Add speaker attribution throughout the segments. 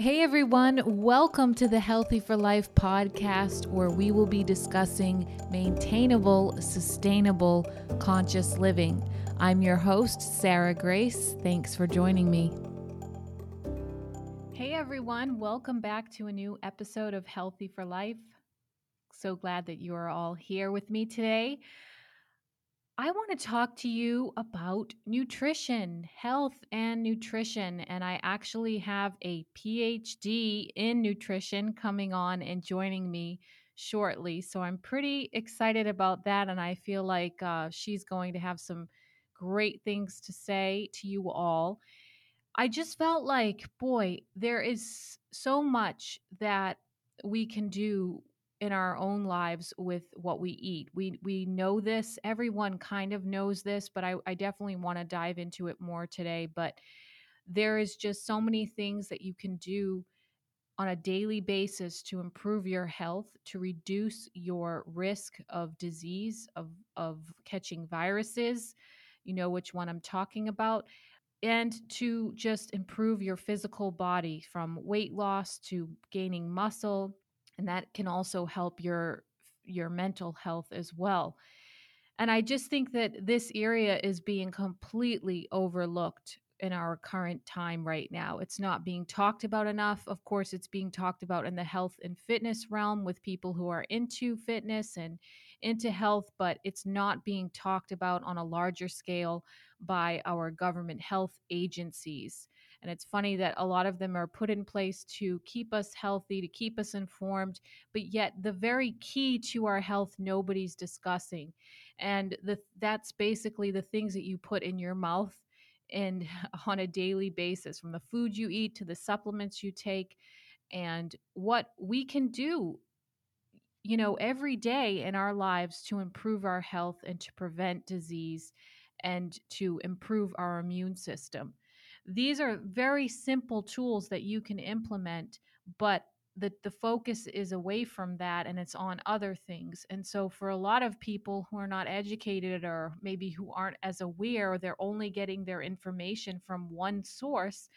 Speaker 1: Hey everyone, welcome to the Healthy for Life podcast, where we will be discussing maintainable, sustainable, conscious living. I'm your host, Sarah Grace. Thanks for joining me. Hey everyone, welcome back to a new episode of Healthy for Life. So glad that you are all here with me today. I want to talk to you about nutrition, health, and nutrition. And I actually have a PhD in nutrition coming on and joining me shortly. So I'm pretty excited about that. And I feel like uh, she's going to have some great things to say to you all. I just felt like, boy, there is so much that we can do in our own lives with what we eat. We we know this. Everyone kind of knows this, but I, I definitely want to dive into it more today. But there is just so many things that you can do on a daily basis to improve your health, to reduce your risk of disease, of of catching viruses. You know which one I'm talking about and to just improve your physical body from weight loss to gaining muscle and that can also help your your mental health as well. And i just think that this area is being completely overlooked in our current time right now. It's not being talked about enough. Of course it's being talked about in the health and fitness realm with people who are into fitness and into health but it's not being talked about on a larger scale by our government health agencies and it's funny that a lot of them are put in place to keep us healthy, to keep us informed, but yet the very key to our health nobody's discussing. And the, that's basically the things that you put in your mouth and on a daily basis from the food you eat to the supplements you take and what we can do you know every day in our lives to improve our health and to prevent disease and to improve our immune system these are very simple tools that you can implement, but the, the focus is away from that and it's on other things. And so, for a lot of people who are not educated or maybe who aren't as aware, they're only getting their information from one source,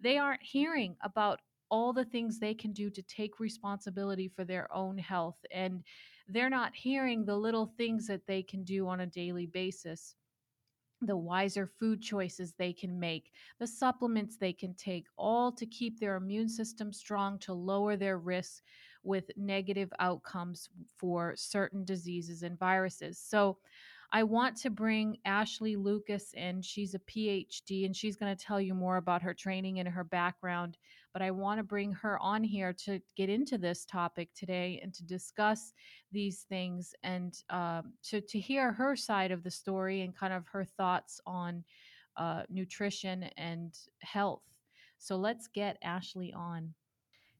Speaker 1: they aren't hearing about all the things they can do to take responsibility for their own health. And they're not hearing the little things that they can do on a daily basis the wiser food choices they can make, the supplements they can take, all to keep their immune system strong to lower their risk with negative outcomes for certain diseases and viruses. So, I want to bring Ashley Lucas in. She's a PhD and she's going to tell you more about her training and her background. But I want to bring her on here to get into this topic today and to discuss these things and um, to, to hear her side of the story and kind of her thoughts on uh, nutrition and health. So let's get Ashley on.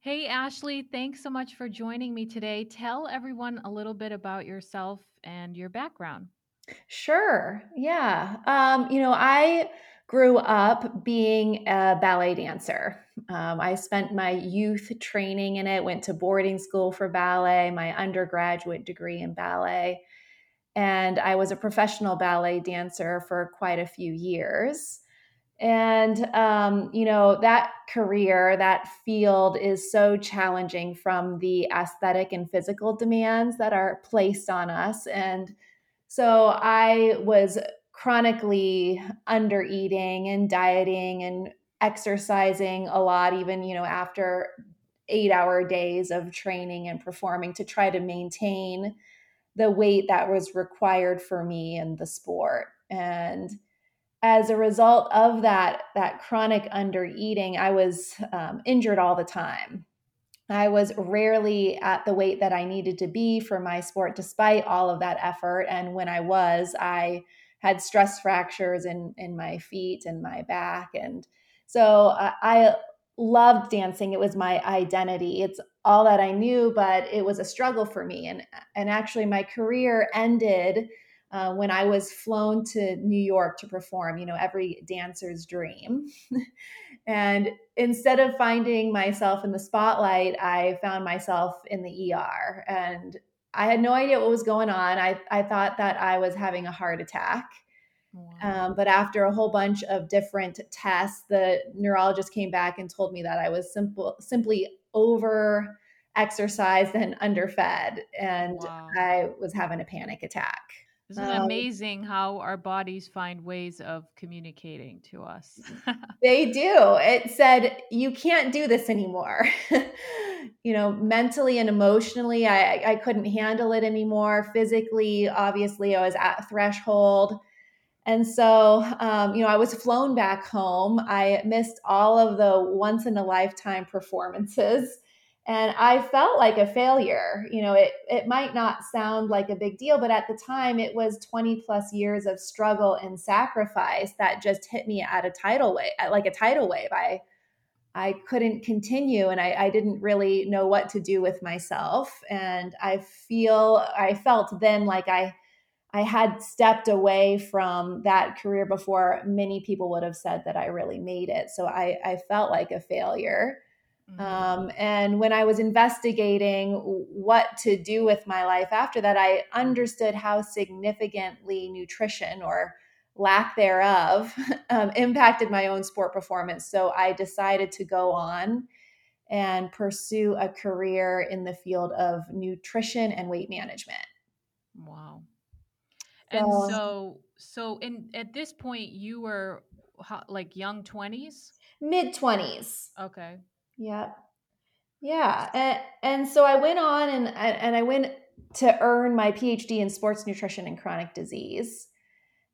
Speaker 1: Hey, Ashley, thanks so much for joining me today. Tell everyone a little bit about yourself and your background.
Speaker 2: Sure. Yeah. Um, you know, I grew up being a ballet dancer. Um, I spent my youth training in it, went to boarding school for ballet, my undergraduate degree in ballet. And I was a professional ballet dancer for quite a few years. And, um, you know, that career, that field is so challenging from the aesthetic and physical demands that are placed on us. And so I was chronically under eating and dieting and exercising a lot, even, you know, after eight hour days of training and performing to try to maintain the weight that was required for me in the sport. And as a result of that, that chronic under eating, I was um, injured all the time. I was rarely at the weight that I needed to be for my sport, despite all of that effort. And when I was, I had stress fractures in, in my feet and my back. And so I, I loved dancing. It was my identity. It's all that I knew, but it was a struggle for me. And, and actually, my career ended uh, when I was flown to New York to perform, you know, every dancer's dream. and instead of finding myself in the spotlight, I found myself in the ER. And I had no idea what was going on. I, I thought that I was having a heart attack. Um, but after a whole bunch of different tests, the neurologist came back and told me that I was simple, simply over exercised and underfed, and wow. I was having a panic attack.
Speaker 1: Isn't it um, amazing how our bodies find ways of communicating to us?
Speaker 2: they do. It said, you can't do this anymore. you know, mentally and emotionally, I, I couldn't handle it anymore. Physically, obviously, I was at threshold. And so, um, you know, I was flown back home. I missed all of the once in a lifetime performances and i felt like a failure you know it it might not sound like a big deal but at the time it was 20 plus years of struggle and sacrifice that just hit me at a tidal wave at like a tidal wave i i couldn't continue and I, I didn't really know what to do with myself and i feel i felt then like i I had stepped away from that career before many people would have said that I really made it. So I, I felt like a failure. Mm-hmm. Um, and when I was investigating what to do with my life after that, I understood how significantly nutrition or lack thereof um, impacted my own sport performance. So I decided to go on and pursue a career in the field of nutrition and weight management.
Speaker 1: Wow. So, and so, so in at this point, you were like young twenties,
Speaker 2: mid twenties.
Speaker 1: Okay.
Speaker 2: Yeah. Yeah. And, and so I went on and, and I went to earn my PhD in sports nutrition and chronic disease.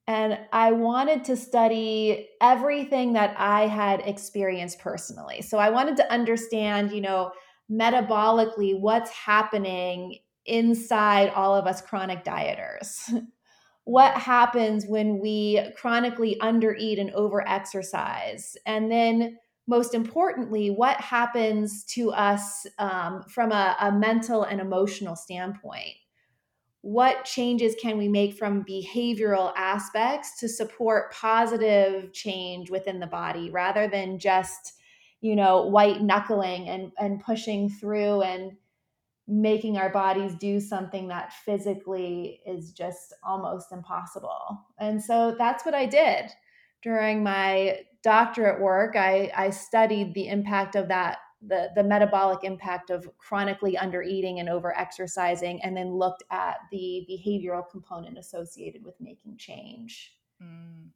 Speaker 2: And I wanted to study everything that I had experienced personally. So I wanted to understand, you know, metabolically what's happening inside all of us chronic dieters. what happens when we chronically undereat and overexercise? And then most importantly, what happens to us um, from a, a mental and emotional standpoint? What changes can we make from behavioral aspects to support positive change within the body rather than just, you know, white knuckling and, and pushing through and making our bodies do something that physically is just almost impossible. And so that's what I did during my doctorate work, I, I studied the impact of that, the, the metabolic impact of chronically undereating and overexercising, and then looked at the behavioral component associated with making change. Mm.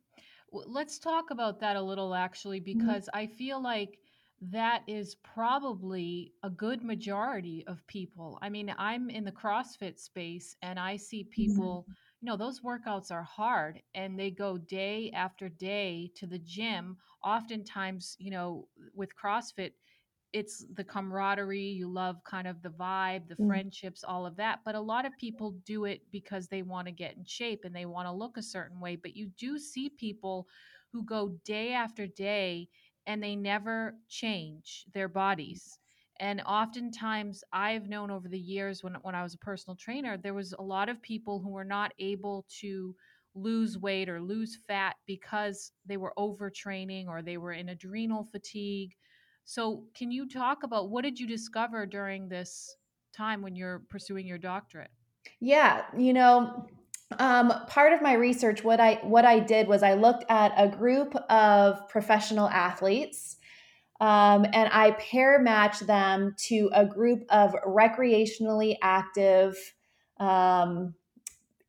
Speaker 1: Well, let's talk about that a little, actually, mm-hmm. because mm-hmm. I feel like that is probably a good majority of people. I mean, I'm in the CrossFit space and I see mm-hmm. people. Mm-hmm know those workouts are hard and they go day after day to the gym oftentimes you know with crossfit it's the camaraderie you love kind of the vibe the mm. friendships all of that but a lot of people do it because they want to get in shape and they want to look a certain way but you do see people who go day after day and they never change their bodies and oftentimes i've known over the years when, when i was a personal trainer there was a lot of people who were not able to lose weight or lose fat because they were overtraining or they were in adrenal fatigue. So can you talk about what did you discover during this time when you're pursuing your doctorate?
Speaker 2: Yeah you know um, part of my research what i what i did was i looked at a group of professional athletes um, and I pair match them to a group of recreationally active um,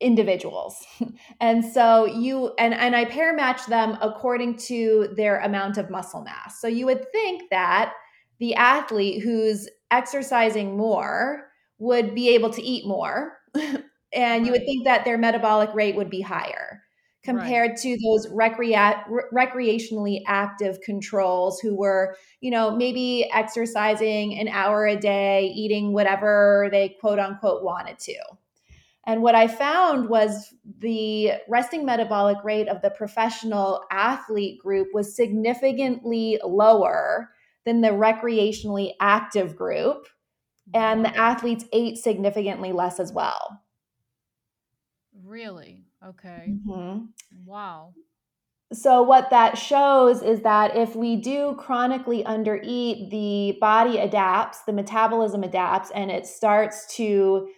Speaker 2: individuals. and so you and and I pair match them according to their amount of muscle mass. So you would think that the athlete who's exercising more would be able to eat more and you would think that their metabolic rate would be higher compared right. to those recrea- recreationally active controls who were, you know, maybe exercising an hour a day, eating whatever they quote unquote wanted to. And what I found was the resting metabolic rate of the professional athlete group was significantly lower than the recreationally active group. And the athletes ate significantly less as well.
Speaker 1: Really? Okay. Mm-hmm. Wow.
Speaker 2: So, what that shows is that if we do chronically undereat, the body adapts, the metabolism adapts, and it starts to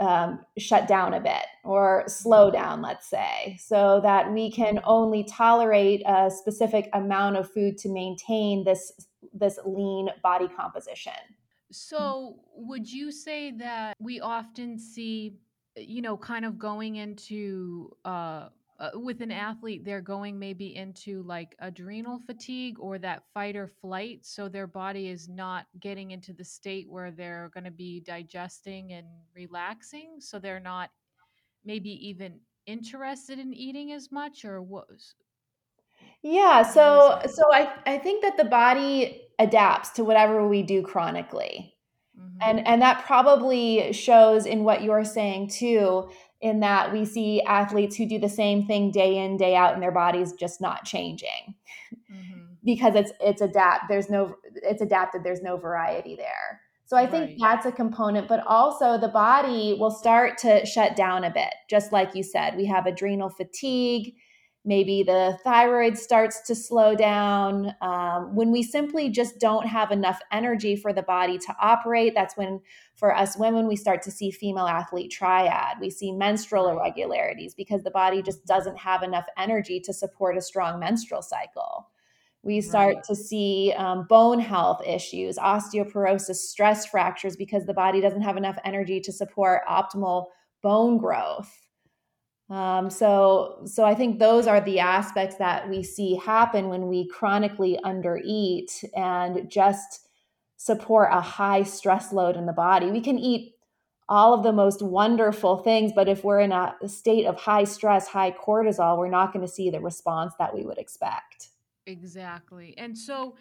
Speaker 2: um, shut down a bit or slow down, let's say, so that we can only tolerate a specific amount of food to maintain this this lean body composition.
Speaker 1: So, would you say that we often see, you know, kind of going into uh, uh, with an athlete, they're going maybe into like adrenal fatigue or that fight or flight. So their body is not getting into the state where they're going to be digesting and relaxing. So they're not maybe even interested in eating as much or what?
Speaker 2: Yeah, so so I I think that the body adapts to whatever we do chronically.
Speaker 1: Mm-hmm.
Speaker 2: And and that probably shows in what you're saying too, in that we see athletes who do the same thing day in, day out, and their bodies just not changing
Speaker 1: Mm-hmm.
Speaker 2: because it's it's adapt there's no it's adapted there's no variety there so i think
Speaker 1: Right.
Speaker 2: that's a component but also the body will start to shut down a bit just like you said we have adrenal fatigue maybe the thyroid starts to slow down um, when we simply just don't have enough energy for the body to operate that's when for us women we start to see female athlete triad we see menstrual irregularities because the body just doesn't have enough energy to support a strong menstrual cycle we start
Speaker 1: Right.
Speaker 2: to see um, bone health issues, osteoporosis, stress fractures because the body doesn't have enough energy to support optimal bone growth. Um, so, so I think those are the aspects that we see happen when we chronically undereat and just support a high stress load in the body. We can eat all of the most wonderful things, but if we're in a state of high stress, high cortisol, we're not going to see the response that we would expect.
Speaker 1: Exactly. And so,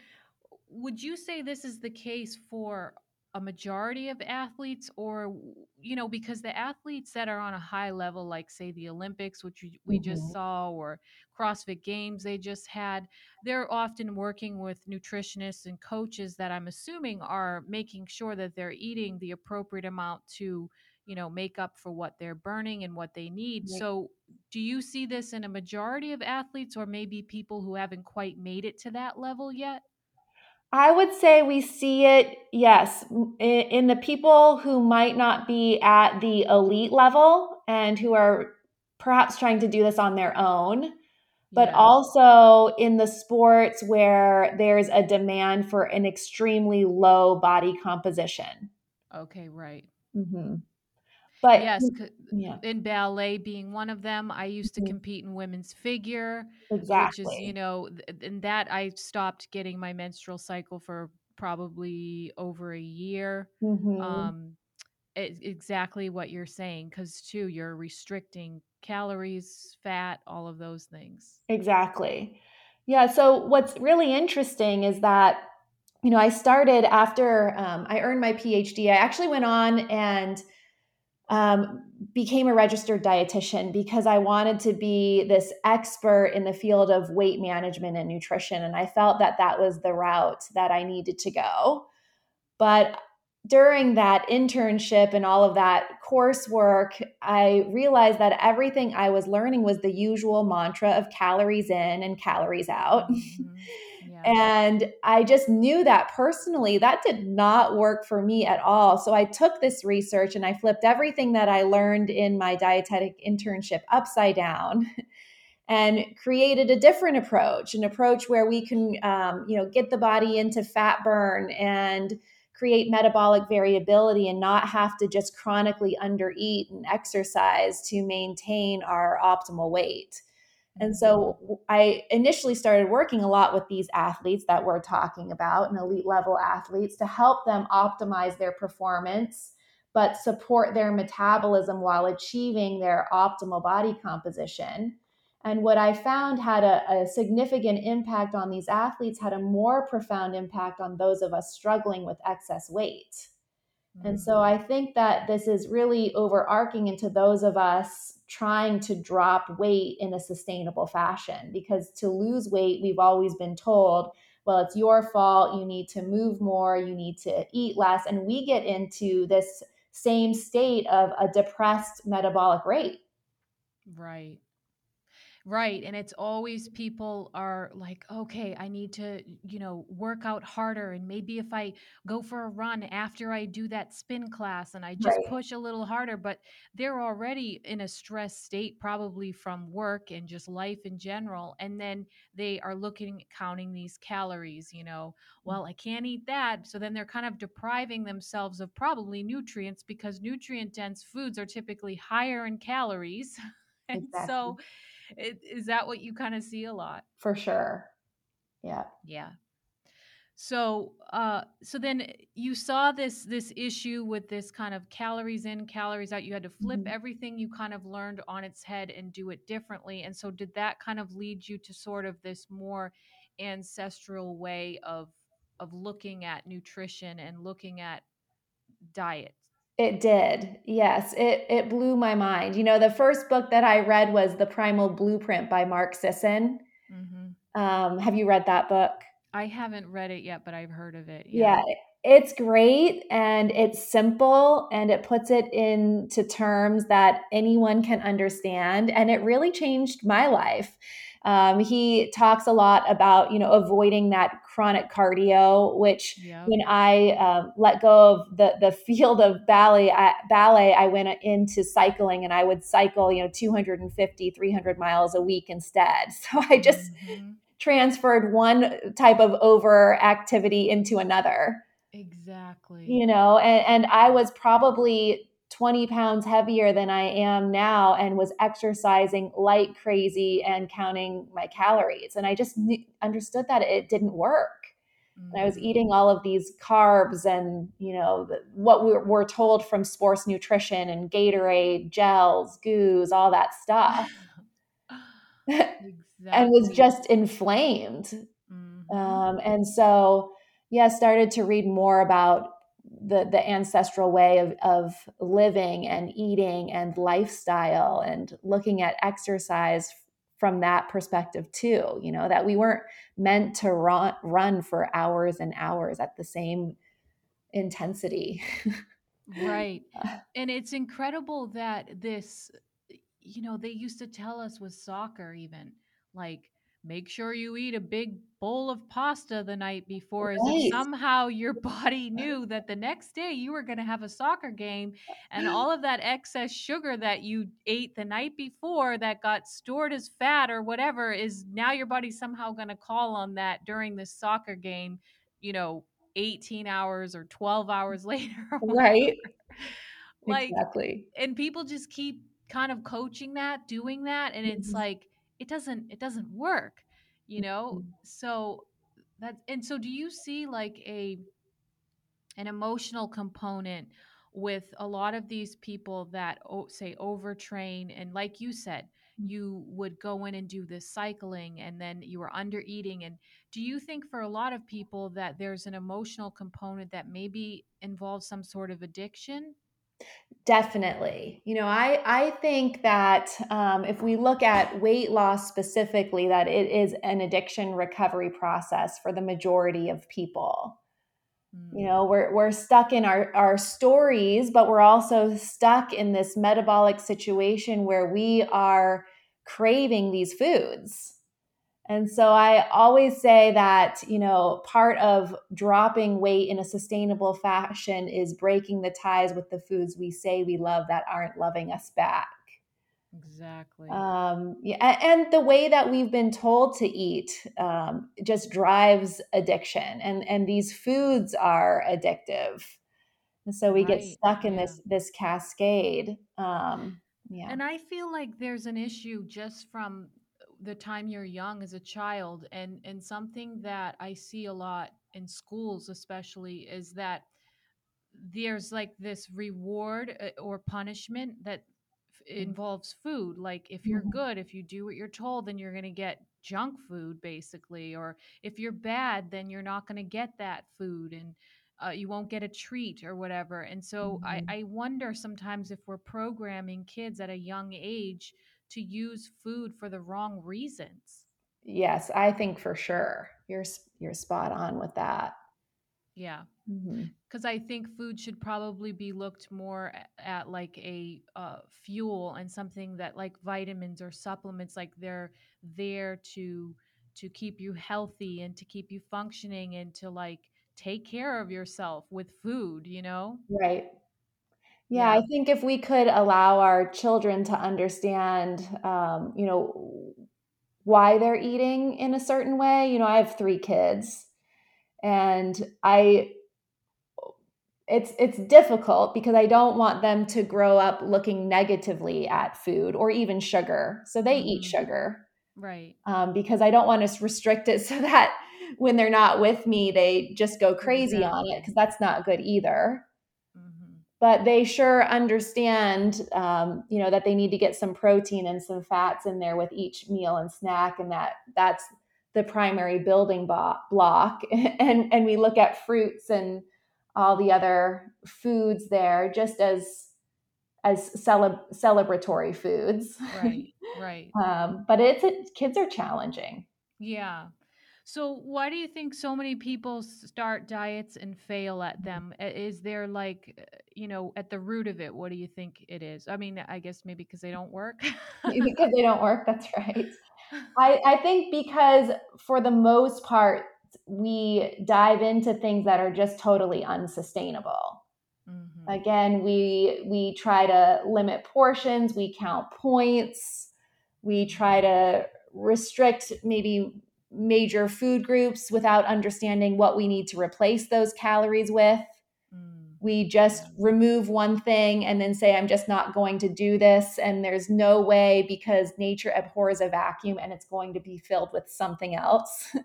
Speaker 1: would you say this is the case for a majority of athletes, or, you know, because the athletes that are on a high level, like, say, the Olympics, which we we just
Speaker 2: Mhm.
Speaker 1: saw, or CrossFit Games they just had, they're often working with nutritionists and coaches that I'm assuming are making sure that they're eating the appropriate amount to, you know, make up for what they're burning and what they need. So, do you see this in a majority of athletes or maybe people who haven't quite made it to that level yet?
Speaker 2: I would say we see it, yes, in the people who might not be at the elite level and who are perhaps trying to do this on their own, but
Speaker 1: Yes.
Speaker 2: also in the sports where there's a demand for an extremely low body composition.
Speaker 1: Okay, right.
Speaker 2: hmm But
Speaker 1: Yes,
Speaker 2: yeah,
Speaker 1: in ballet being one of them, I used to
Speaker 2: mhm,
Speaker 1: compete in women's figure, which is, you know, in that I stopped getting my menstrual cycle for probably over a year.
Speaker 2: hmm
Speaker 1: Um, it, exactly what you're saying, because too, you're restricting calories, fat, all of those things.
Speaker 2: Exactly. Yeah. So what's really interesting is that you know, I started after um, I earned my PhD. I actually went on and um, became a registered dietitian because I wanted to be this expert in the field of weight management and nutrition. And I felt that that was the route that I needed to go. But during that internship and all of that coursework, I realized that everything I was learning was the usual mantra of calories in and calories out.
Speaker 1: hmm
Speaker 2: And I just knew that personally, that did not work for me at all. So I took this research and I flipped everything that I learned in my dietetic internship upside down and created a different approach, an approach where we can, um, you know, get the body into fat burn and create metabolic variability and not have to just chronically undereat and exercise to maintain our optimal weight. And so I initially started working a lot with these athletes that we're talking about and elite level athletes to help them optimize their performance, but support their metabolism while achieving their optimal body composition. And what I found had a, a significant impact on these athletes had a more profound impact on those of us struggling with excess weight. And so
Speaker 1: hmm
Speaker 2: I think that this is really overarching into those of us trying to drop weight in a sustainable fashion because to lose weight, we've always been told, well, it's your fault. You need to move more, you need to eat less. And we get into this same state of a depressed metabolic rate.
Speaker 1: Right. Right. And it's always people are like, okay, I need to, you know, work out harder. And maybe if I go for a run after I do that spin class and I just
Speaker 2: Right.
Speaker 1: push a little harder, but they're already in a stress state, probably from work and just life in general. And then they are looking, counting these calories, you know, mm. well, I can't eat that. So then they're kind of depriving themselves of probably nutrients because nutrient dense foods are typically higher in calories. And
Speaker 2: Exactly.
Speaker 1: so, it, is that what you kind of see a lot?
Speaker 2: For sure. Yeah.
Speaker 1: Yeah. So, uh, so then you saw this this issue with this kind of calories in, calories out. You had to flip
Speaker 2: Mhm.
Speaker 1: everything you kind of learned on its head and do it differently. And so, did that kind of lead you to sort of this more ancestral way of of looking at nutrition and looking at diet?
Speaker 2: It did. Yes, it it blew my mind. You know, the first book that I read was The Primal Blueprint by Mark Sisson.
Speaker 1: hmm
Speaker 2: Um, have you read that book?
Speaker 1: I haven't read it yet, but I've heard of it. Yeah.
Speaker 2: Yeah, it's great and it's simple and it puts it into terms that anyone can understand. And it really changed my life. Um, he talks a lot about, you know, avoiding that chronic cardio, which
Speaker 1: Yep.
Speaker 2: when I um, let go of the, the field of ballet, I, ballet, I went into cycling and I would cycle, you know, 250, 300 miles a week instead. So I just
Speaker 1: hmm
Speaker 2: transferred one type of over activity into another
Speaker 1: Exactly.
Speaker 2: you know and, and i was probably 20 pounds heavier than i am now and was exercising like crazy and counting my calories. And i just knew, understood that it didn't work. And i was
Speaker 1: hmm
Speaker 2: eating all of these carbs and you know the, what we we're told from sports nutrition and gatorade gels goos all that stuff. And was just inflamed.
Speaker 1: Mhm.
Speaker 2: Um, and so, yeah, started to read more about the the ancestral way of of living and eating and lifestyle and looking at exercise from that perspective too. You know that we weren't meant to run run for hours and hours at the same intensity.
Speaker 1: Right. Uh. And it's incredible that this, you know, they used to tell us with soccer, even like, make sure you eat a big bowl of pasta the night before, as if somehow your body knew that the next day you were going to have a soccer game. And all of that excess sugar that you ate the night before that got stored as fat or whatever is now your body's somehow going to call on that during this soccer game, you know, 18 hours or 12 hours later.
Speaker 2: Right.
Speaker 1: Like,
Speaker 2: Exactly.
Speaker 1: and people just keep kind of coaching that, doing that, and it's
Speaker 2: Mhm.
Speaker 1: like it doesn't it doesn't work, you know? Mm-hmm. So that and so do you see like a an emotional component with a lot of these people that say overtrain and like you said mm-hmm. you would go in and do this cycling and then you were under eating and do you think for a lot of people that there's an emotional component that maybe involves some sort of addiction
Speaker 2: Definitely. You know, I I think that um, if we look at weight loss specifically, that it is an addiction recovery process for the majority of people. You
Speaker 1: Mm,
Speaker 2: know, we're we're stuck in our our stories, but we're also stuck in this metabolic situation where we are craving these foods. And so I always say that, you know, part of dropping weight in a sustainable fashion is breaking the ties with the foods we say we love that aren't loving us back.
Speaker 1: exactly
Speaker 2: Um, yeah, and the way that we've been told to eat um, just drives addiction, and and these foods are addictive, and so we get stuck in
Speaker 1: yeah
Speaker 2: this this cascade. Um, yeah.
Speaker 1: And I feel like there's an issue just from the time you're young as a child and and something that I see a lot in schools especially is that there's like this reward uh, or punishment that involves food like if you're
Speaker 2: Mhm.
Speaker 1: good if you do what you're told then you're going to get junk food basically or if you're bad then you're not going to get that food and uh, you won't get a treat or whatever and so I,
Speaker 2: Mhm.
Speaker 1: I wonder sometimes if we're programming kids at a young age to use food for the wrong reasons
Speaker 2: Yes, I think for sure you're you're spot on with that.
Speaker 1: Yeah.
Speaker 2: Mm-hmm.
Speaker 1: Because I think food should probably be looked more at like a uh, fuel and something that like vitamins or supplements, like they're there to to keep you healthy and to keep you functioning and to like take care of yourself with food, you know?
Speaker 2: Right. Yeah, I think if we could allow our children to understand, um, you know, why they're eating in a certain way. You know, I have three kids, and I it's it's difficult because I don't want them to grow up looking negatively at food or even sugar. So they eat
Speaker 1: hmm
Speaker 2: sugar
Speaker 1: Right.
Speaker 2: um, because I don't want to restrict it so that when they're not with me, they just go crazy on it because that's not good either. But they sure understand, um, you know, that they need to get some protein and some fats in there with each meal and snack, and that that's the primary building bo- block. and and we look at fruits and all the other foods there just as as cele- celebratory foods.
Speaker 1: Right. Right.
Speaker 2: um, but it's it, kids are challenging.
Speaker 1: Yeah. So why do you think so many people start diets and fail at them? Is there like, uh, you know, at the root of it, what do you think it is? I mean, I guess maybe because they don't work.
Speaker 2: because they don't work. That's right. I, I think because for the most part, we dive into things that are just totally unsustainable.
Speaker 1: hmm
Speaker 2: Again, we we try to limit portions, we count points, we try to restrict maybe major food groups without understanding what we need to replace those calories with.
Speaker 1: Mm.
Speaker 2: We just
Speaker 1: Yes.
Speaker 2: remove one thing and then say, I'm just not going to do this. And there's no way because nature abhors a vacuum and it's going to be filled with something else.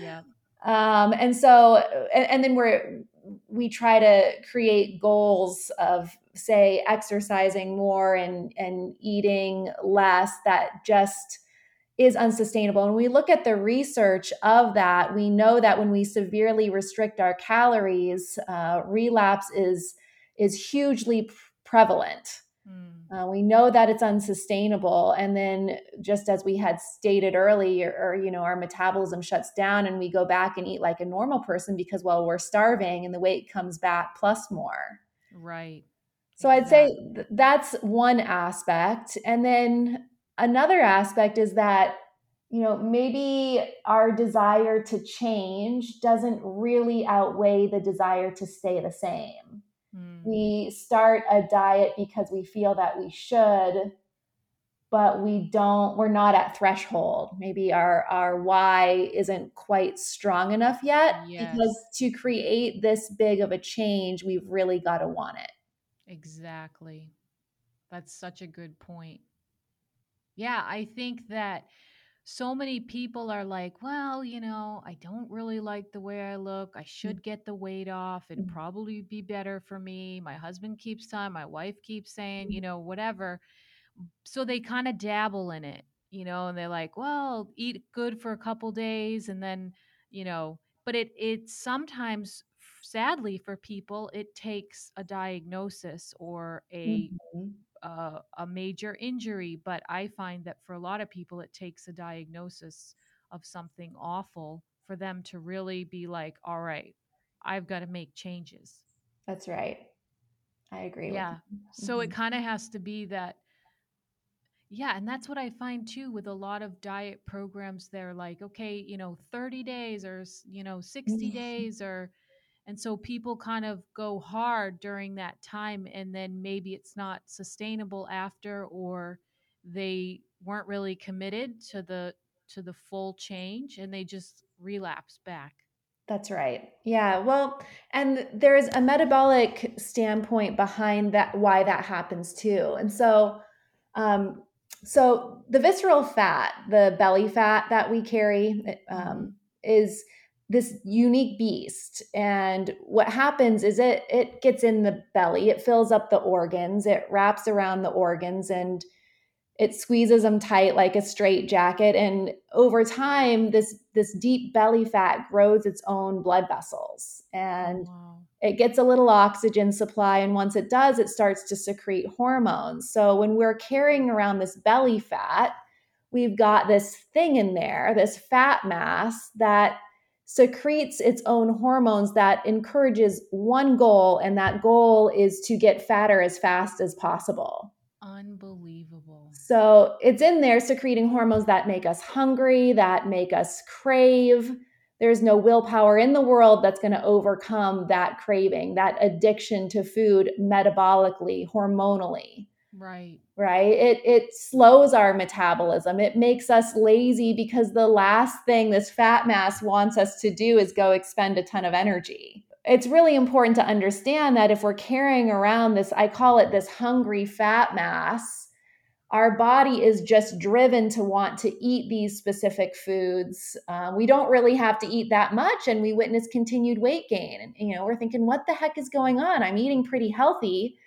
Speaker 1: Yep.
Speaker 2: um, and so and, and then we're we try to create goals of say exercising more and and eating less that just is unsustainable and we look at the research of that we know that when we severely restrict our calories uh, relapse is is hugely prevalent
Speaker 1: Mm.
Speaker 2: uh, we know that it's unsustainable. And then, just as we had stated earlier, or, you know, our metabolism shuts down and we go back and eat like a normal person because, well, we're starving and the weight comes back plus more.
Speaker 1: Right.
Speaker 2: So I'd say th- that's one aspect. And then another aspect is that, you know, maybe our desire to change doesn't really outweigh the desire to stay the same
Speaker 1: Mm.
Speaker 2: we start a diet because we feel that we should but we don't we're not at threshold maybe our our why isn't quite strong enough yet because to create this big of a change we've really got to want it
Speaker 1: Exactly. That's such a good point. Yeah, I think that so many people are like, well, you know, I don't really like the way I look. I mm. should get the weight off. It'd mm. probably be better for me. My husband keeps telling, my wife keeps saying, mm. you know, whatever. So they kind of dabble in it, you know, and they're like, well, eat good for a couple days and then, you know, but it it sometimes sadly for people it takes a diagnosis or a
Speaker 2: Mhm.
Speaker 1: A major injury, but I find that for a lot of people, it takes a diagnosis of something awful for them to really be like, all right, I've got to make changes.
Speaker 2: that's right i agree with
Speaker 1: Yeah. So it
Speaker 2: Mhm.
Speaker 1: kind of has to be that. Yeah. And that's what I find too with a lot of diet programs. They're like, okay, you know, 30 days or, you know, 60 days or, And so people kind of go hard during that time and then maybe it's not sustainable after or they weren't really committed to the to the full change and they just relapse back.
Speaker 2: That's right. Yeah. Well, and there's a metabolic standpoint behind that, why that happens too. And so, um, so the visceral fat, the belly fat that we carry, um, is this unique beast. And what happens is it it gets in the belly, it fills up the organs, it wraps around the organs, and it squeezes them tight like a straight jacket and over time this this deep belly fat grows its own blood vessels
Speaker 1: Oh
Speaker 2: and
Speaker 1: wow.
Speaker 2: it gets a little oxygen supply and once it does it starts to secrete hormones so when we're carrying around this belly fat we've got this thing in there this fat mass that secretes its own hormones that encourages one goal, and that goal is to get fatter as fast as possible.
Speaker 1: Unbelievable.
Speaker 2: So it's in there secreting hormones that make us hungry, that make us crave. There's no willpower in the world that's going to overcome that craving, that addiction to food metabolically, hormonally.
Speaker 1: Right.
Speaker 2: Right? It it slows our metabolism. It makes us lazy because the last thing this fat mass wants us to do is go expend a ton of energy. It's really important to understand that if we're carrying around this I call it this hungry fat mass, our body is just driven to want to eat these specific foods. Uh, we don't really have to eat that much, and we witness continued weight gain. And you know, we're thinking, what the heck is going on? I'm eating pretty healthy,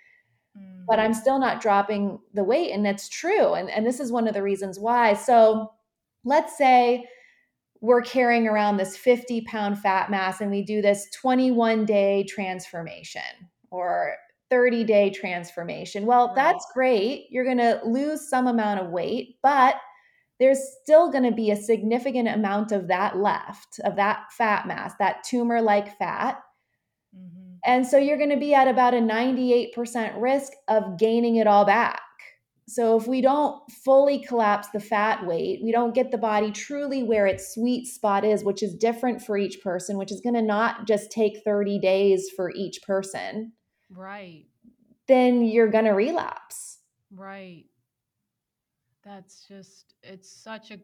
Speaker 2: mm. but I'm still not dropping the weight, and that's true. And and this is one of the reasons why. So, let's say we're carrying around this 50 pound fat mass, and we do this 21 day transformation or 30 day transformation. Well, right. that's great. You're going to lose some amount of weight, but there's still going to be a significant amount of that left, of that fat mass, that tumor like fat. And so you're going to be at about a 98% risk of gaining it all back. So if we don't fully collapse the fat weight, we don't get the body truly where its sweet spot is, which is different for each person, which is going to not just take 30 days for each person
Speaker 1: Right.
Speaker 2: Then you're going to relapse.
Speaker 1: Right. That's just, it's such a,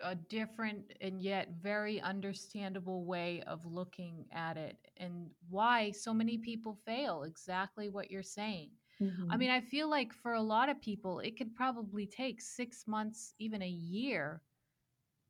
Speaker 1: a different and yet very understandable way of looking at it and why so many people fail. Exactly what you're saying. Mm-hmm. I mean, I feel like for a lot of people, it could probably take six months, even a year,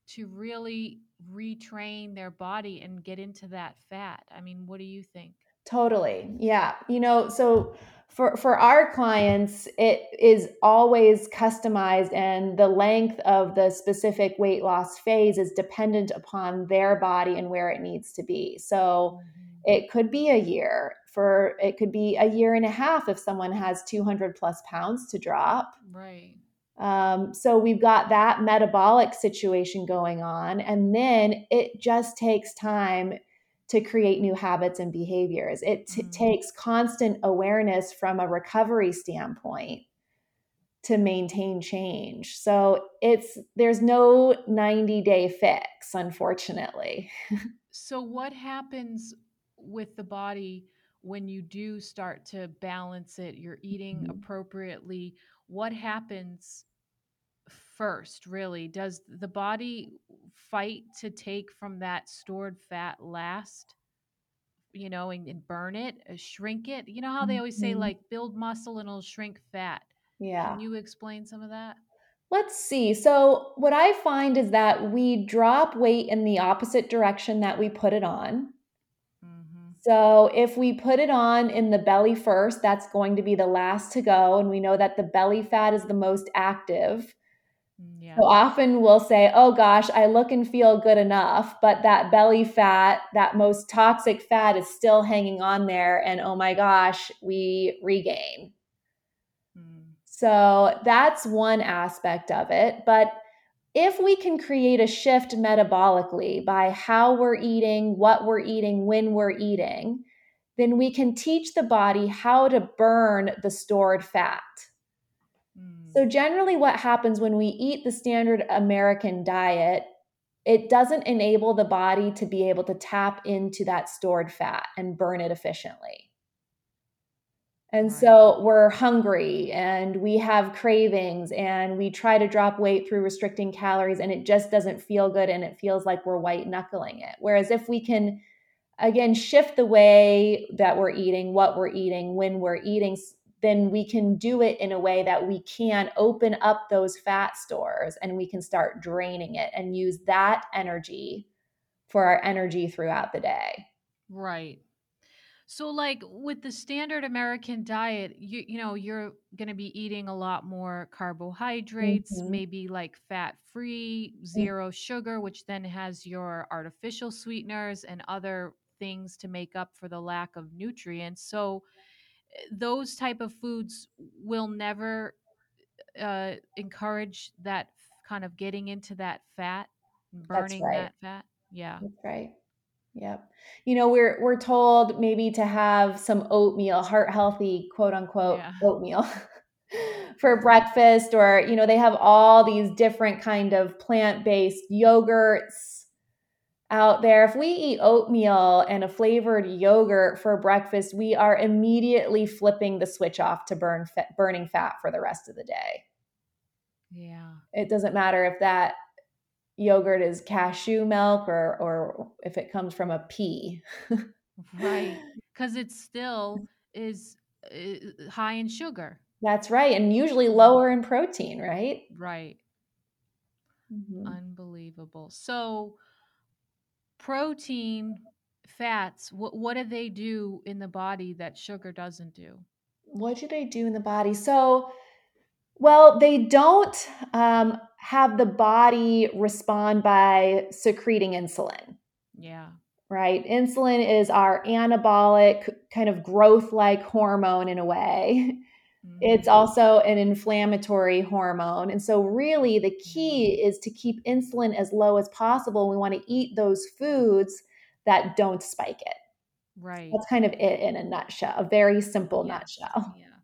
Speaker 1: to really retrain their body and get into that fat. I mean, what do you think?
Speaker 2: Totally. Yeah. You know, so for for our clients, it is always customized and the length of the specific weight loss phase is dependent upon their body and where it needs to be. So mm-hmm. it could be a year for it could be a year and a half if someone has 200 plus pounds to drop.
Speaker 1: Right.
Speaker 2: Um, so we've got that metabolic situation going on. And then it just takes time to create new habits and behaviors. It t- mm-hmm. takes constant awareness from a recovery standpoint to maintain change. So it's there's no 90 day fix, unfortunately.
Speaker 1: so what happens with the body when you do start to balance it? You're eating mm-hmm. appropriately. What happens first, really? Does the body fight to take from that stored fat last? You know, and, and burn it, uh, shrink it. You know how they always say, mm-hmm. like, build muscle and it'll shrink fat.
Speaker 2: Yeah.
Speaker 1: Can you explain some of that?
Speaker 2: Let's see. So, what I find is that we drop weight in the opposite direction that we put it on. Mm-hmm. So, if we put it on in the belly first, that's going to be the last to go. And we know that the belly fat is the most active. Yeah. So often we'll say, oh gosh, I look and feel good enough, but that belly fat, that most toxic fat is still hanging on there. And oh my gosh, we regain. Mm. So that's one aspect of it. But if we can create a shift metabolically by how we're eating, what we're eating, when we're eating, then we can teach the body how to burn the stored fat. So, generally, what happens when we eat the standard American diet, it doesn't enable the body to be able to tap into that stored fat and burn it efficiently. And so we're hungry and we have cravings and we try to drop weight through restricting calories and it just doesn't feel good and it feels like we're white knuckling it. Whereas if we can, again, shift the way that we're eating, what we're eating, when we're eating, then we can do it in a way that we can open up those fat stores and we can start draining it and use that energy for our energy throughout the day.
Speaker 1: Right. So like with the standard American diet, you you know, you're going to be eating a lot more carbohydrates, mm-hmm. maybe like fat-free, mm. 0 mm-hmm. sugar, which then has your artificial sweeteners and other things to make up for the lack of nutrients. So those type of foods will never uh, encourage that kind of getting into that fat, burning right. that fat. Yeah,
Speaker 2: that's right. Yep. You know, we're we're told maybe to have some oatmeal, heart healthy, quote unquote,
Speaker 1: Yeah.
Speaker 2: oatmeal for breakfast or you know, they have all these different kind of plant-based yogurts out there. If we eat oatmeal and a flavored yogurt for breakfast, we are immediately flipping the switch off to burn fat, burning fat for the rest of the day.
Speaker 1: Yeah.
Speaker 2: It doesn't matter if that yogurt is cashew milk or or if it comes from a pea.
Speaker 1: Right. Because it still is uh, high in sugar.
Speaker 2: That's right, and usually lower in protein, right?
Speaker 1: Right.
Speaker 2: Mhm.
Speaker 1: Unbelievable. So, protein, fats, what what do they do in the body that sugar doesn't do?
Speaker 2: What do they do in the body? So, well, they don't um, have the body respond by secreting insulin,
Speaker 1: Yeah.
Speaker 2: right? Insulin is our anabolic, kind of growth like hormone in a way. It's
Speaker 1: Mhm.
Speaker 2: also an inflammatory hormone. And so, really, the key is to keep insulin as low as possible. We want to eat those foods that don't spike it.
Speaker 1: Right.
Speaker 2: That's kind of it in a nutshell, a very simple
Speaker 1: Yes.
Speaker 2: nutshell.
Speaker 1: Yeah.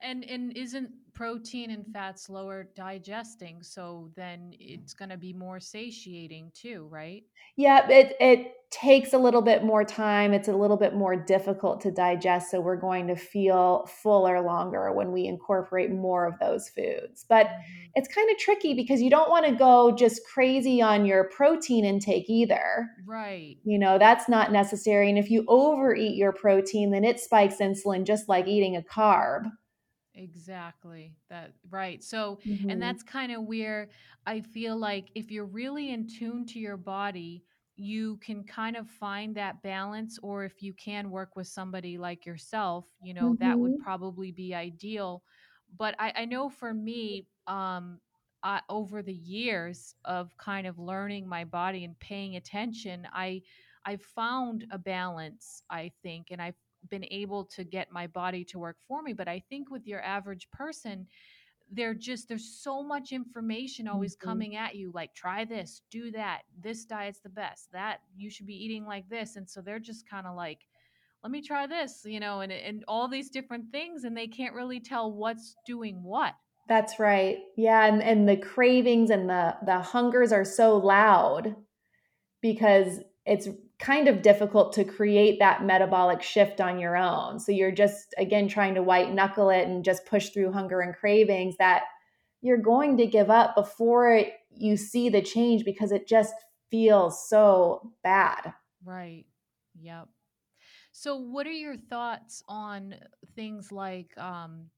Speaker 1: And and isn't protein and fat slower digesting, so then it's going to be more satiating too, right?
Speaker 2: Yeah, it it takes a little bit more time. It's a little bit more difficult to digest, so we're going to feel fuller longer when we incorporate more of those foods. But
Speaker 1: Mhm.
Speaker 2: it's kind of tricky because you don't want to go just crazy on your protein intake either.
Speaker 1: Right.
Speaker 2: You know, that's not necessary. And if you overeat your protein, then it spikes insulin just like eating a carb.
Speaker 1: Exactly. That right. So, and
Speaker 2: Mhm.
Speaker 1: that's kind of where I feel like if you're really in tune to your body, you can kind of find that balance or if you can work with somebody like yourself, you know, that would
Speaker 2: Mhm.
Speaker 1: probably be ideal. But I, I know for me, um, I, over the years of kind of learning my body and paying attention, I I found a balance, I think, and I've been able to get my body to work for me. But I think with your average person, they're just there's so much information always
Speaker 2: Mhm.
Speaker 1: coming at you like try this do that this diet's the best that you should be eating like this and so they're just kind of like let me try this you know and and all these different things and they can't really tell what's doing what
Speaker 2: That's right. Yeah, and and the cravings and the the hungers are so loud because it's kind of difficult to create that metabolic shift on your own. So you're just again trying to white knuckle it and just push through hunger and cravings that you're going to give up before you see the change because it just feels so bad.
Speaker 1: right yep so what are your thoughts on things like um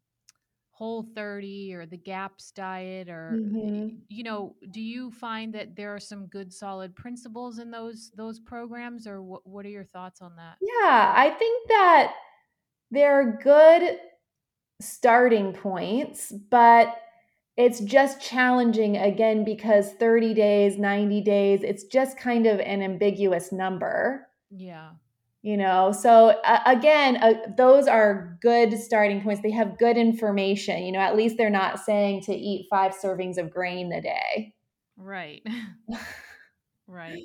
Speaker 1: Whole 30 or the GAPS diet or
Speaker 2: Mhm.
Speaker 1: you know, do you find that there are some good solid principles in those those programs or what what are your thoughts on that?
Speaker 2: Yeah, I think that they're good starting points, but it's just challenging again because 30 days, 90 days, it's just kind of an ambiguous number,
Speaker 1: Yeah.
Speaker 2: You know. So uh, again, uh, those are good starting points. They have good information, you know, at least they're not saying to eat 5 servings of grain a day.
Speaker 1: Right. right.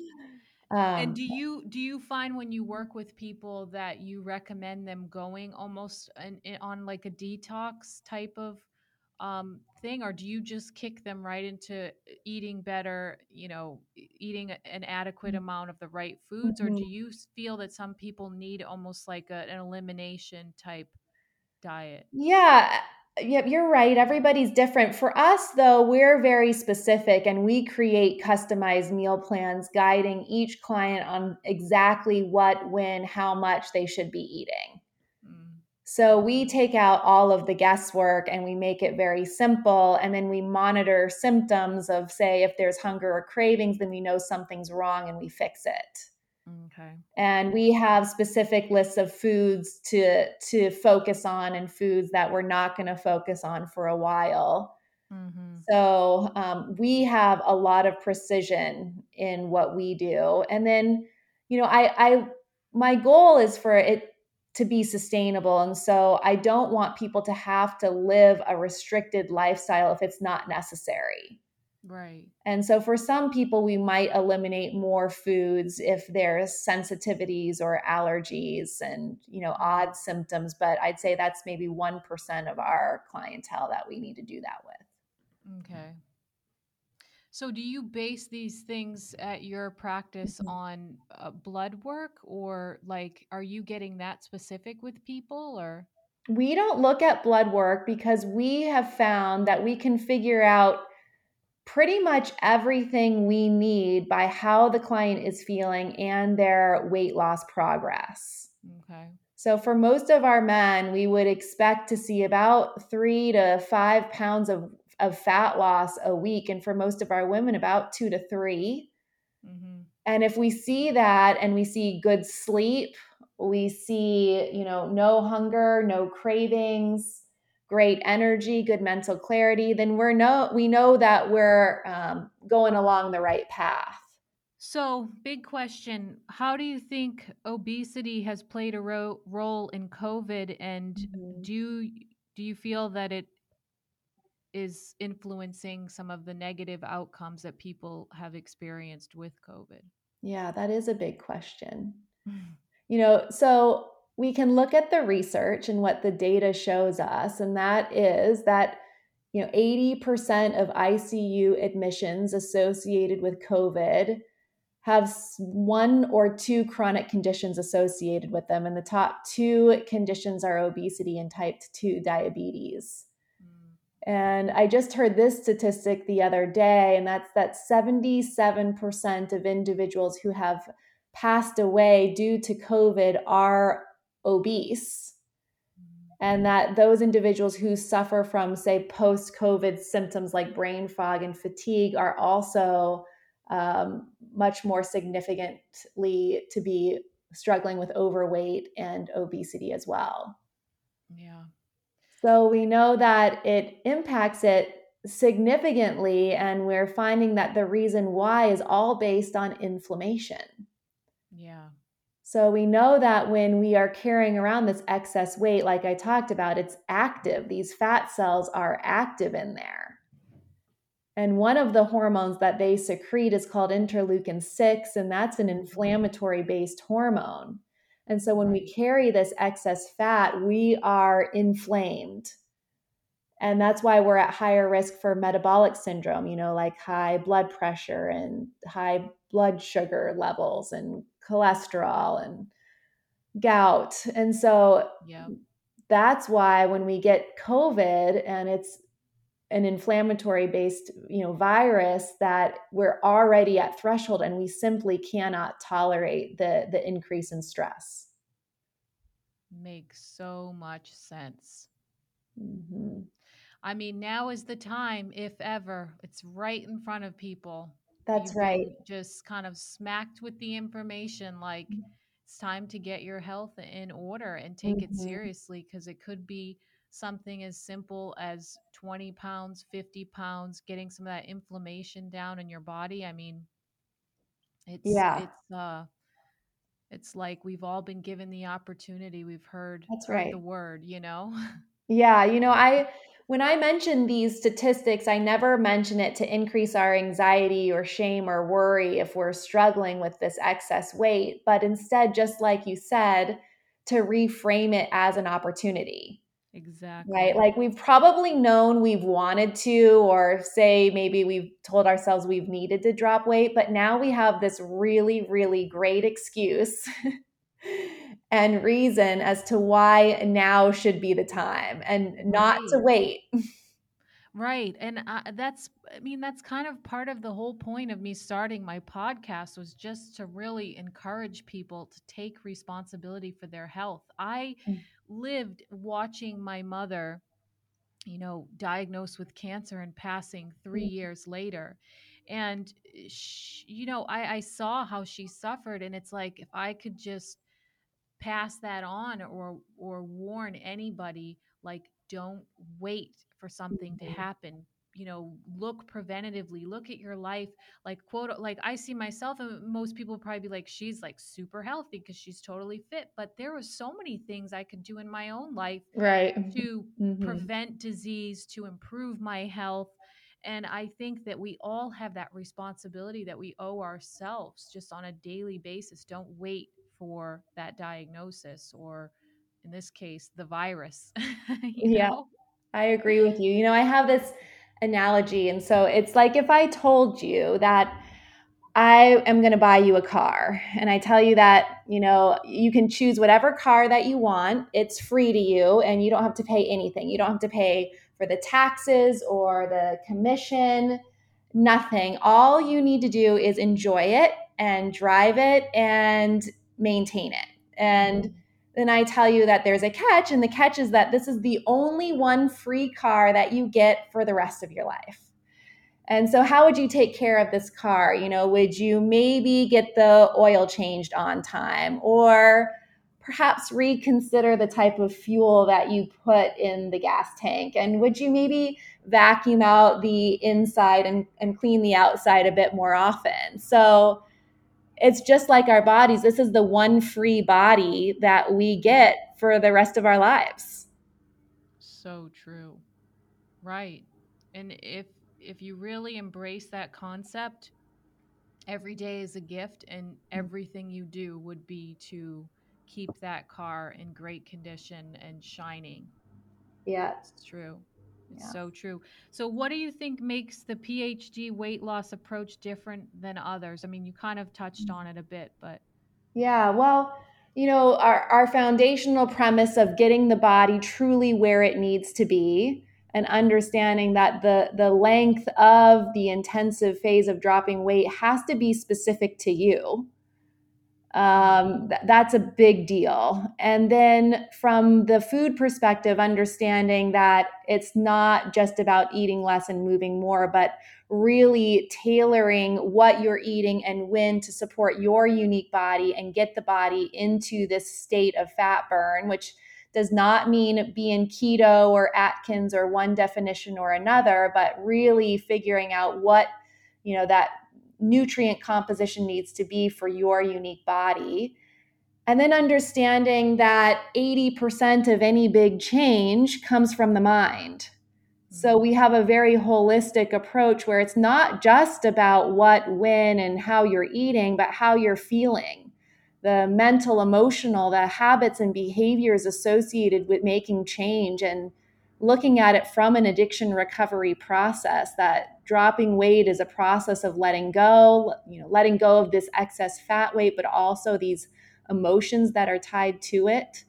Speaker 1: And
Speaker 2: Um
Speaker 1: do you do you find when you work with people that you recommend them going almost an, on like a detox type of um, thing, or do you just kick them right into eating better? You know, eating an adequate amount of the right foods, or do
Speaker 2: mhm.
Speaker 1: you feel that some people need almost like a, an elimination type diet?
Speaker 2: Yeah, yep, you're right. Everybody's different. For us, though, we're very specific and we create customized meal plans guiding each client on exactly what, when, how much they should be eating. So we take out all of the guesswork and we make it very simple. And then we monitor symptoms of, say, if there's hunger or cravings, then we know something's wrong and we fix it
Speaker 1: Okay.
Speaker 2: and we have specific lists of foods to to focus on and foods that we're not going to focus on for a while
Speaker 1: Mm-hmm.
Speaker 2: so um, we have a lot of precision in what we do and then you know i i my goal is for it to be sustainable and so i don't want people to have to live a restricted lifestyle if it's not necessary
Speaker 1: Right.
Speaker 2: And so for some people, we might eliminate more foods if there's sensitivities or allergies and, you know, odd symptoms. But I'd say that's maybe 1% of our clientele that we need to do that with.
Speaker 1: Okay. So, do you base these things at your practice
Speaker 2: Mhm.
Speaker 1: on uh, blood work, or like, are you getting that specific with people, or?
Speaker 2: We don't look at blood work because we have found that we can figure out pretty much everything we need by how the client is feeling and their weight loss progress.
Speaker 1: Okay.
Speaker 2: So, for most of our men, we would expect to see about three to five pounds of, of fat loss a week. And for most of our women, about two to 3
Speaker 1: Mm-hmm.
Speaker 2: And if we see that and we see good sleep, we see, you know, no hunger, no cravings, great energy, good mental clarity, then we're no we know that we're um, going along the right path.
Speaker 1: So, big question. How do you think obesity has played a ro- role in COVID and
Speaker 2: Mhm.
Speaker 1: do you, do you feel that it is influencing some of the negative outcomes that people have experienced with COVID?
Speaker 2: Yeah, that is a big question. Mm. You know, so we can look at the research and what the data shows us, and that is that you know 80% of ICU admissions associated with COVID have one or two chronic conditions associated with them, and the top two conditions are obesity and type 2 diabetes. And I just heard this statistic the other day, and that's that 77% of individuals who have passed away due to COVID are obese. And that those individuals who suffer from, say, post COVID symptoms like brain fog and fatigue are also um, much more significantly to be struggling with overweight and obesity as well.
Speaker 1: Yeah.
Speaker 2: So we know that it impacts it significantly, and we're finding that the reason why is all based on inflammation.
Speaker 1: Yeah.
Speaker 2: So we know that when we are carrying around this excess weight, like I talked about, it's active. These fat cells are active in there. And one of the hormones that they secrete is called interleukin 6, and that's an inflammatory based hormone. And so when we carry this excess fat, we are inflamed. And that's why we're at higher risk for metabolic syndrome, you know, like high blood pressure and high blood sugar levels and cholesterol and gout. And so
Speaker 1: Yeah.
Speaker 2: that's why when we get COVID and it's an inflammatory based you know virus that we're already at threshold and we simply cannot tolerate the the increase in stress
Speaker 1: Makes so much sense.
Speaker 2: mm-hmm.
Speaker 1: I mean, now is the time, if ever. It's right in front of people.
Speaker 2: that's
Speaker 1: You've
Speaker 2: right
Speaker 1: just kind of smacked with the information like it's time to get your health in order and take it
Speaker 2: Mhm.
Speaker 1: seriously because it could be something as simple as 20 pounds, 50 pounds, getting some of that inflammation down in your body. I mean, it's
Speaker 2: yeah
Speaker 1: it's uh it's like we've all been given the opportunity. We've heard
Speaker 2: that's
Speaker 1: heard the word, you know?
Speaker 2: yeah you know i when i mention these statistics i never mention it to increase our anxiety or shame or worry if we're struggling with this excess weight but instead just like you said to reframe it as an opportunity
Speaker 1: exactly.
Speaker 2: Right. Like we've probably known we've wanted to, or say maybe we've told ourselves we've needed to drop weight, but now we have this really, really great excuse and reason as to why now should be the time and not to wait.
Speaker 1: Right. And uh, that's, I mean, that's kind of part of the whole point of me starting my podcast was just to really encourage people to take responsibility for their health. I lived watching my mother, you know, diagnosed with cancer and passing three mm. years later. And, eh, she, you know, I, I saw how she suffered. And it's like, if I could just pass that on or or warn anybody like don't wait for something to mm. happen you know look preventatively look at your life like quote like i see myself and most people probably be like she's like super healthy because she's totally fit but there were so many things i could do in my own life
Speaker 2: Right.
Speaker 1: to
Speaker 2: Mhm.
Speaker 1: prevent disease to improve my health And I think that we all have that responsibility that we owe ourselves just on a daily basis. Don't wait for that diagnosis or, in this case, the virus.
Speaker 2: yeah, know? I agree with you. You know, I have this analogy. And so it's like if I told you that I am going to buy you a car. And I tell you that, you know, you can choose whatever car that you want. It's free to you and you don't have to pay anything. You don't have to pay for the taxes or the commission, nothing. All you need to do is enjoy it and drive it and maintain it. And then I tell you that there's a catch, and the catch is that this is the only one free car that you get for the rest of your life. And so, how would you take care of this car? You know, would you maybe get the oil changed on time or perhaps reconsider the type of fuel that you put in the gas tank? And would you maybe vacuum out the inside and, and clean the outside a bit more often? So, it's just like our bodies. This is the one free body that we get for the rest of our lives.
Speaker 1: So true. Right. And if if you really embrace that concept, every day is a gift and mm. everything you do would be to keep that car in great condition and shining.
Speaker 2: Yeah.
Speaker 1: It's true. It's yeah. so true. So, what do you think makes the PhD weight loss approach different than others? I mean, you kind of touched mm. on it a bit, but.
Speaker 2: Yeah, well, you know, our, our foundational premise of getting the body truly where it needs to be and understanding that the the length of the intensive phase of dropping weight has to be specific to you um, th- that's a big deal. And then from the food perspective understanding that it's not just about eating less and moving more but really tailoring what you're eating and when to support your unique body and get the body into this state of fat burn which does not mean being keto or Atkins or one definition or another, but really figuring out what, you know, that nutrient composition needs to be for your unique body. And then understanding that 80% of any big change comes from the mind. So mm-hmm. we have a very holistic approach where it's not just about what, when, and how you're eating, but how you're feeling the mental, emotional, the habits and behaviors associated with making change and looking at it from an addiction recovery process that dropping weight is a process of letting go, you know, letting go of this excess fat weight, but also these emotions that are tied to it.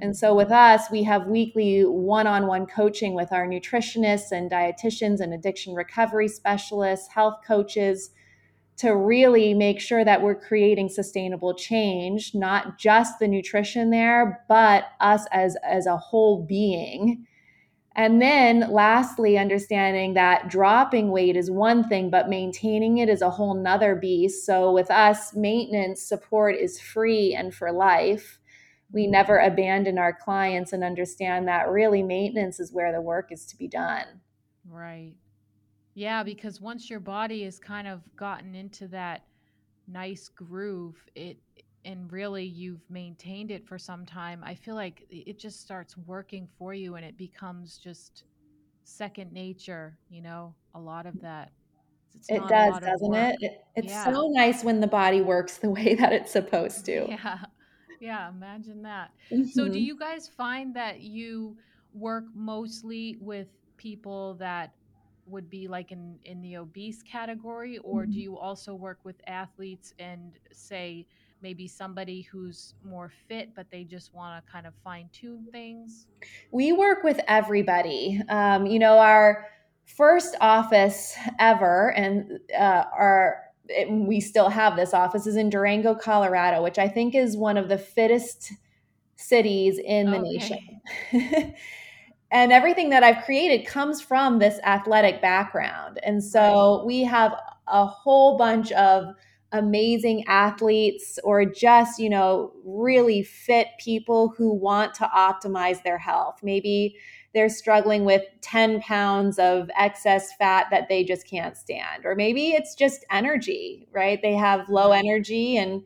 Speaker 2: And so with us, we have weekly one on one coaching with our nutritionists and dietitians and addiction recovery specialists, health coaches to really make sure that we're creating sustainable change, not just the nutrition there, but us as, as a whole being. And then lastly, understanding that dropping weight is one thing, but maintaining it is a whole nother beast. So with us, maintenance support is free and for life. We never abandon our clients and understand that really maintenance is where the work is to be done.
Speaker 1: Right. Yeah, because once your body has kind of gotten into that nice groove, it and really you've maintained it for some time, I feel like it just starts working for you and it becomes just second nature, you know, a lot of that.
Speaker 2: It's it does, doesn't it? it? It's yeah. so nice when the body works the way that it's supposed to.
Speaker 1: Yeah. Yeah, imagine that. Mm-hmm. So do mm-hmm. you guys find that you work mostly with people that would be like in in the obese category or mm-hmm. do you also work with athletes and say maybe somebody who's more fit but they just want to kind of fine tune things
Speaker 2: we work with everybody um, you know our first office ever and uh, our it, we still have this office is in durango colorado which i think is one of the fittest cities in the okay. nation and everything that I've created comes from this athletic background. And so we have a whole bunch of amazing athletes or just, you know, really fit people who want to optimize their health. Maybe they're struggling with 10 pounds of excess fat that they just can't stand. Or maybe it's just energy, right? They have low energy and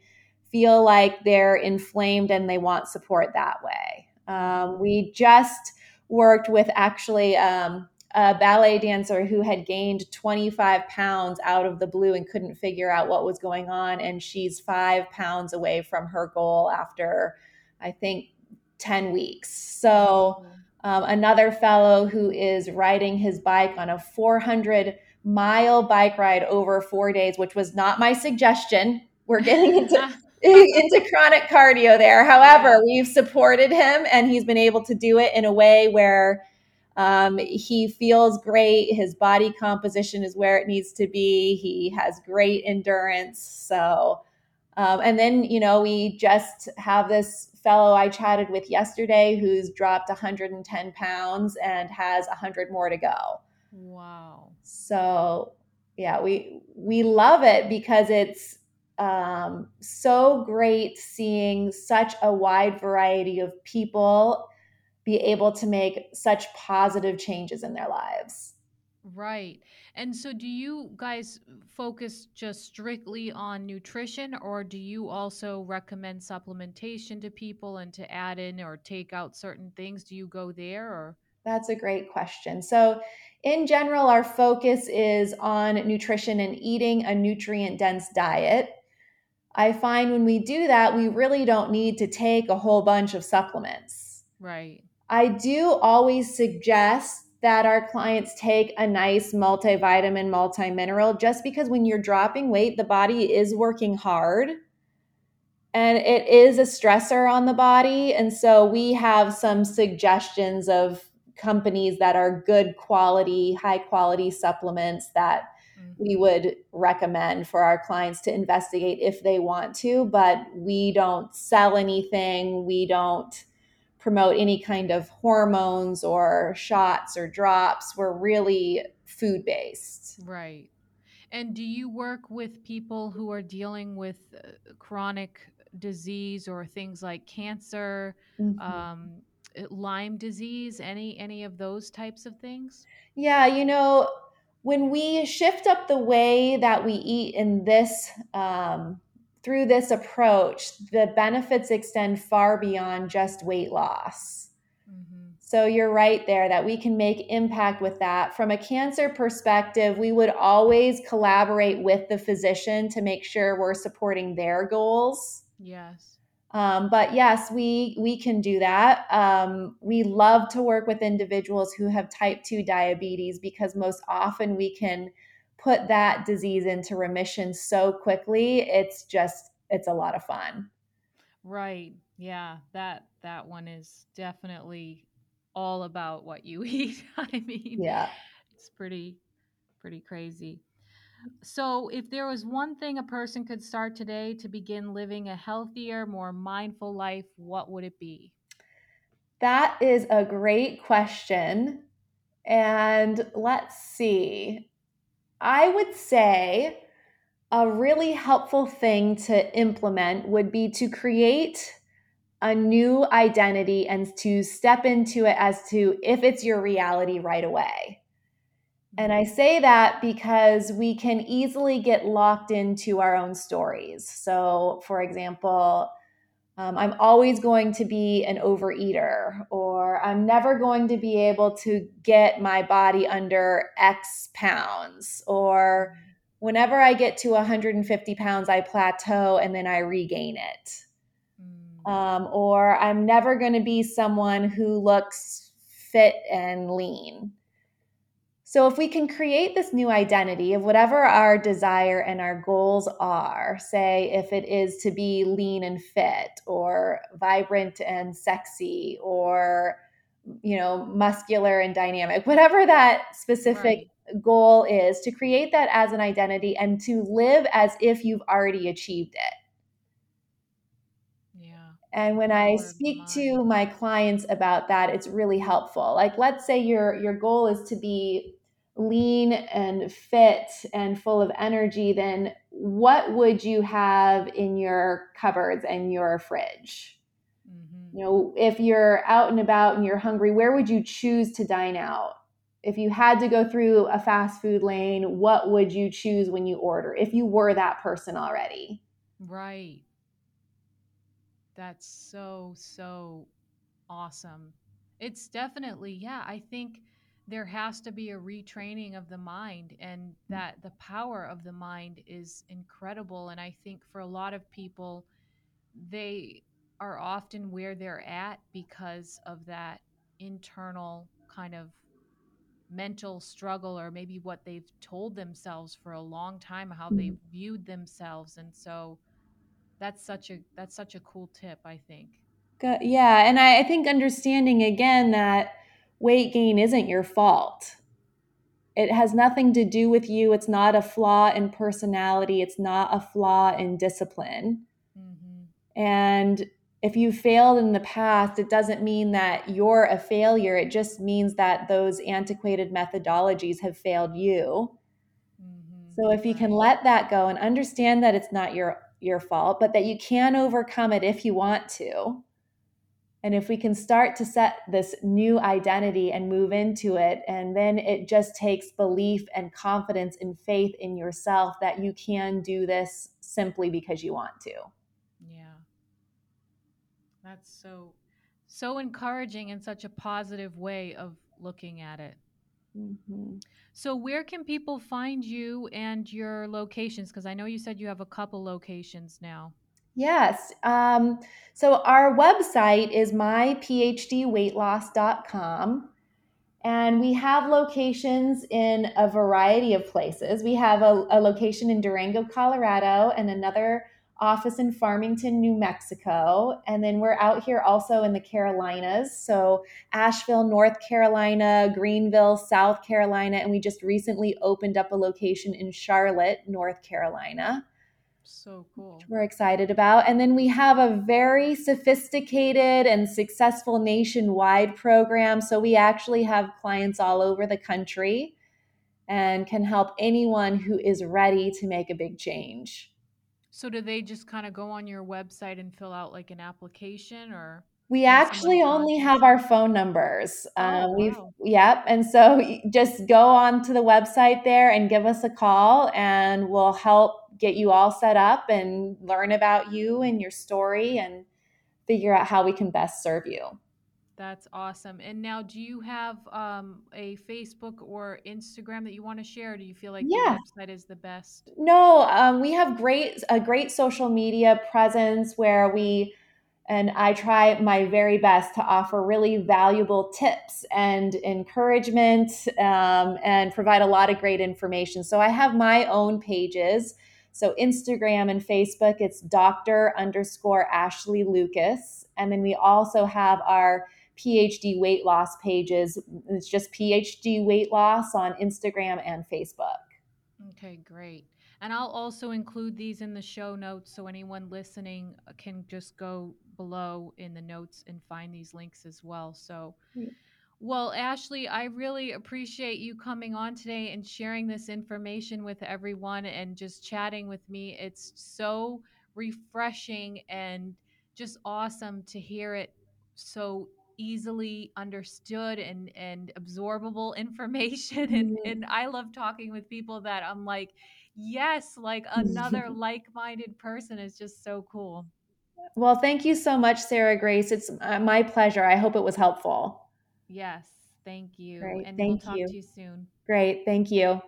Speaker 2: feel like they're inflamed and they want support that way. Um, we just worked with actually um, a ballet dancer who had gained 25 pounds out of the blue and couldn't figure out what was going on. And she's five pounds away from her goal after, I think, 10 weeks. So, um, another fellow who is riding his bike on a 400 mile bike ride over four days, which was not my suggestion. We're getting into into chronic cardio there. However, we've supported him and he's been able to do it in a way where um, he feels great. His body composition is where it needs to be. He has great endurance. So, um, and then, you know, we just have this fellow I chatted with yesterday who's dropped 110 pounds and has 100 more to go.
Speaker 1: Wow.
Speaker 2: So, yeah, we we love it because it's um, so great seeing such a wide variety of people be able to make such positive changes in their lives.
Speaker 1: Right. And so, do you guys focus just strictly on nutrition, or do you also recommend supplementation to people and to add in or take out certain things? Do you go there or?
Speaker 2: That's a great question. So, in general, our focus is on nutrition and eating a nutrient dense diet. I find when we do that, we really don't need to take a whole bunch of supplements.
Speaker 1: Right.
Speaker 2: I do always suggest that our clients take a nice multivitamin, multi mineral, just because when you're dropping weight, the body is working hard and it is a stressor on the body. And so we have some suggestions of companies that are good quality, high quality supplements that we mm-hmm. would recommend for our clients to investigate if they want to, but we don't sell anything. We don't promote any kind of hormones or shots or drops. We're really food based.
Speaker 1: Right. And do you work with people who are dealing with uh, chronic disease or things like cancer, mm-hmm. um, Lyme disease, any any of those types of things?
Speaker 2: Yeah, you know, when we shift up the way that we eat in this um, through this approach, the benefits extend far beyond just weight loss. Mm-hmm. So you're right there that we can make impact with that. From a cancer perspective, we would always collaborate with the physician to make sure we're supporting their goals.
Speaker 1: Yes.
Speaker 2: Um, but yes, we we can do that. Um, we love to work with individuals who have type two diabetes because most often we can put that disease into remission so quickly it's just it's a lot of fun.
Speaker 1: Right. Yeah that that one is definitely all about what you eat. I mean
Speaker 2: yeah.
Speaker 1: it's pretty pretty crazy. So if there was one thing a person could start today to begin living a healthier more mindful life what would it be?
Speaker 2: That is a great question and let's see I would say a really helpful thing to implement would be to create a new identity and to step into it as to if it's your reality right away. And I mm-hmm. say that because we can easily get locked into our own stories. So, for example, um, I'm always going to be an overeater, or I'm never going to be able to get my body under X pounds, or whenever I get to 150 pounds, I plateau and then I regain it. Mm. Um, or I'm never going to be someone who looks fit and lean. So, if we can create this new identity of whatever our desire and our goals are, say if it is to be lean and fit, or vibrant and sexy, or you know, muscular and dynamic, whatever that specific right. goal is, to create that as an identity and to live as if you've already achieved it. Yeah. And when I speak to my clients about that, it's really helpful. Like let's say your your goal is to be lean and fit and full of energy, then what would you have in your cupboards and your fridge? Mm-hmm. You know, if you're out and about and you're hungry, where would you choose to dine out? If you had to go through a fast food lane, what would you choose when you order if you were that person already?
Speaker 1: Right. That's so, so awesome. It's definitely, yeah, I think there has to be a retraining of the mind and mm. that the power of the mind is incredible and i think for a lot of people they are often where they're at because of that internal kind of mental struggle or maybe what they've told themselves for a long time how mm. they've viewed themselves and so that's such a that's such a cool tip i think.
Speaker 2: Yeah, and I, I think understanding again that weight gain isn't your fault. It has nothing to do with you. It's not a flaw in personality. It's not a flaw in discipline.
Speaker 1: mm-hmm.
Speaker 2: And if you failed in the past, it doesn't mean that you're a failure. It just means that those antiquated methodologies have failed you.
Speaker 1: Mm-hmm.
Speaker 2: So if you can let that go and understand that it's not your your fault, but that you can overcome it if you want to. And if we can start to set this new identity and move into it, and then it just takes belief and confidence and faith in yourself that you can do this simply because you want to.
Speaker 1: Yeah. That's so so encouraging and such a positive way of looking at it.
Speaker 2: Mm-hmm.
Speaker 1: So, where can people find you and your locations? Because I know you said you have a couple locations now.
Speaker 2: Yes. Um, so, our website is myphdweightloss.com. And we have locations in a variety of places. We have a, a location in Durango, Colorado, and another office in Farmington, New Mexico. And then we're out here also in the Carolinas. So Asheville, North Carolina, Greenville, South Carolina. And we just recently opened up a location in Charlotte, North Carolina.
Speaker 1: So cool.
Speaker 2: we're excited about. And then we have a very sophisticated and successful nationwide program. So we actually have clients all over the country and can help anyone who is ready to make a big change.
Speaker 1: So do they just kind of go on your website and fill out like an application or
Speaker 2: we actually only have our phone numbers.
Speaker 1: Oh,
Speaker 2: um, we've
Speaker 1: wow.
Speaker 2: yep, and so just go on to the website there and give us a call, and we'll help get you all set up and learn about you and your story and figure out how we can best serve you.
Speaker 1: That's awesome. And now, do you have um, a Facebook or Instagram that you want to share? do you feel like
Speaker 2: Yeah.
Speaker 1: the website is the best?
Speaker 2: No, um, we have great a great social media presence where we and I try my very best to offer really valuable tips and encouragement um, and provide a lot of great information. So I have my own pages. So Instagram and Facebook, it's Dr. underscore Ashley Lucas. And then we also have our PhD weight loss pages. It's just PhD weight loss on Instagram and Facebook.
Speaker 1: Okay, great. And I'll also include these in the show notes so anyone listening uh, can just go below in the notes and find these links as well. So, well, Ashley, I really appreciate you coming on today and sharing this information with everyone and just chatting with me. It's so refreshing and just awesome to hear it so easily understood and and absorbable information and and I love talking with people that I'm like yes like another like-minded person is just so cool.
Speaker 2: Well, thank you so much Sarah Grace. It's uh, my pleasure. I hope it was helpful.
Speaker 1: Yes, thank you.
Speaker 2: Great.
Speaker 1: And we'll
Speaker 2: Thank
Speaker 1: talk
Speaker 2: you.
Speaker 1: to you soon.
Speaker 2: Great. Thank you.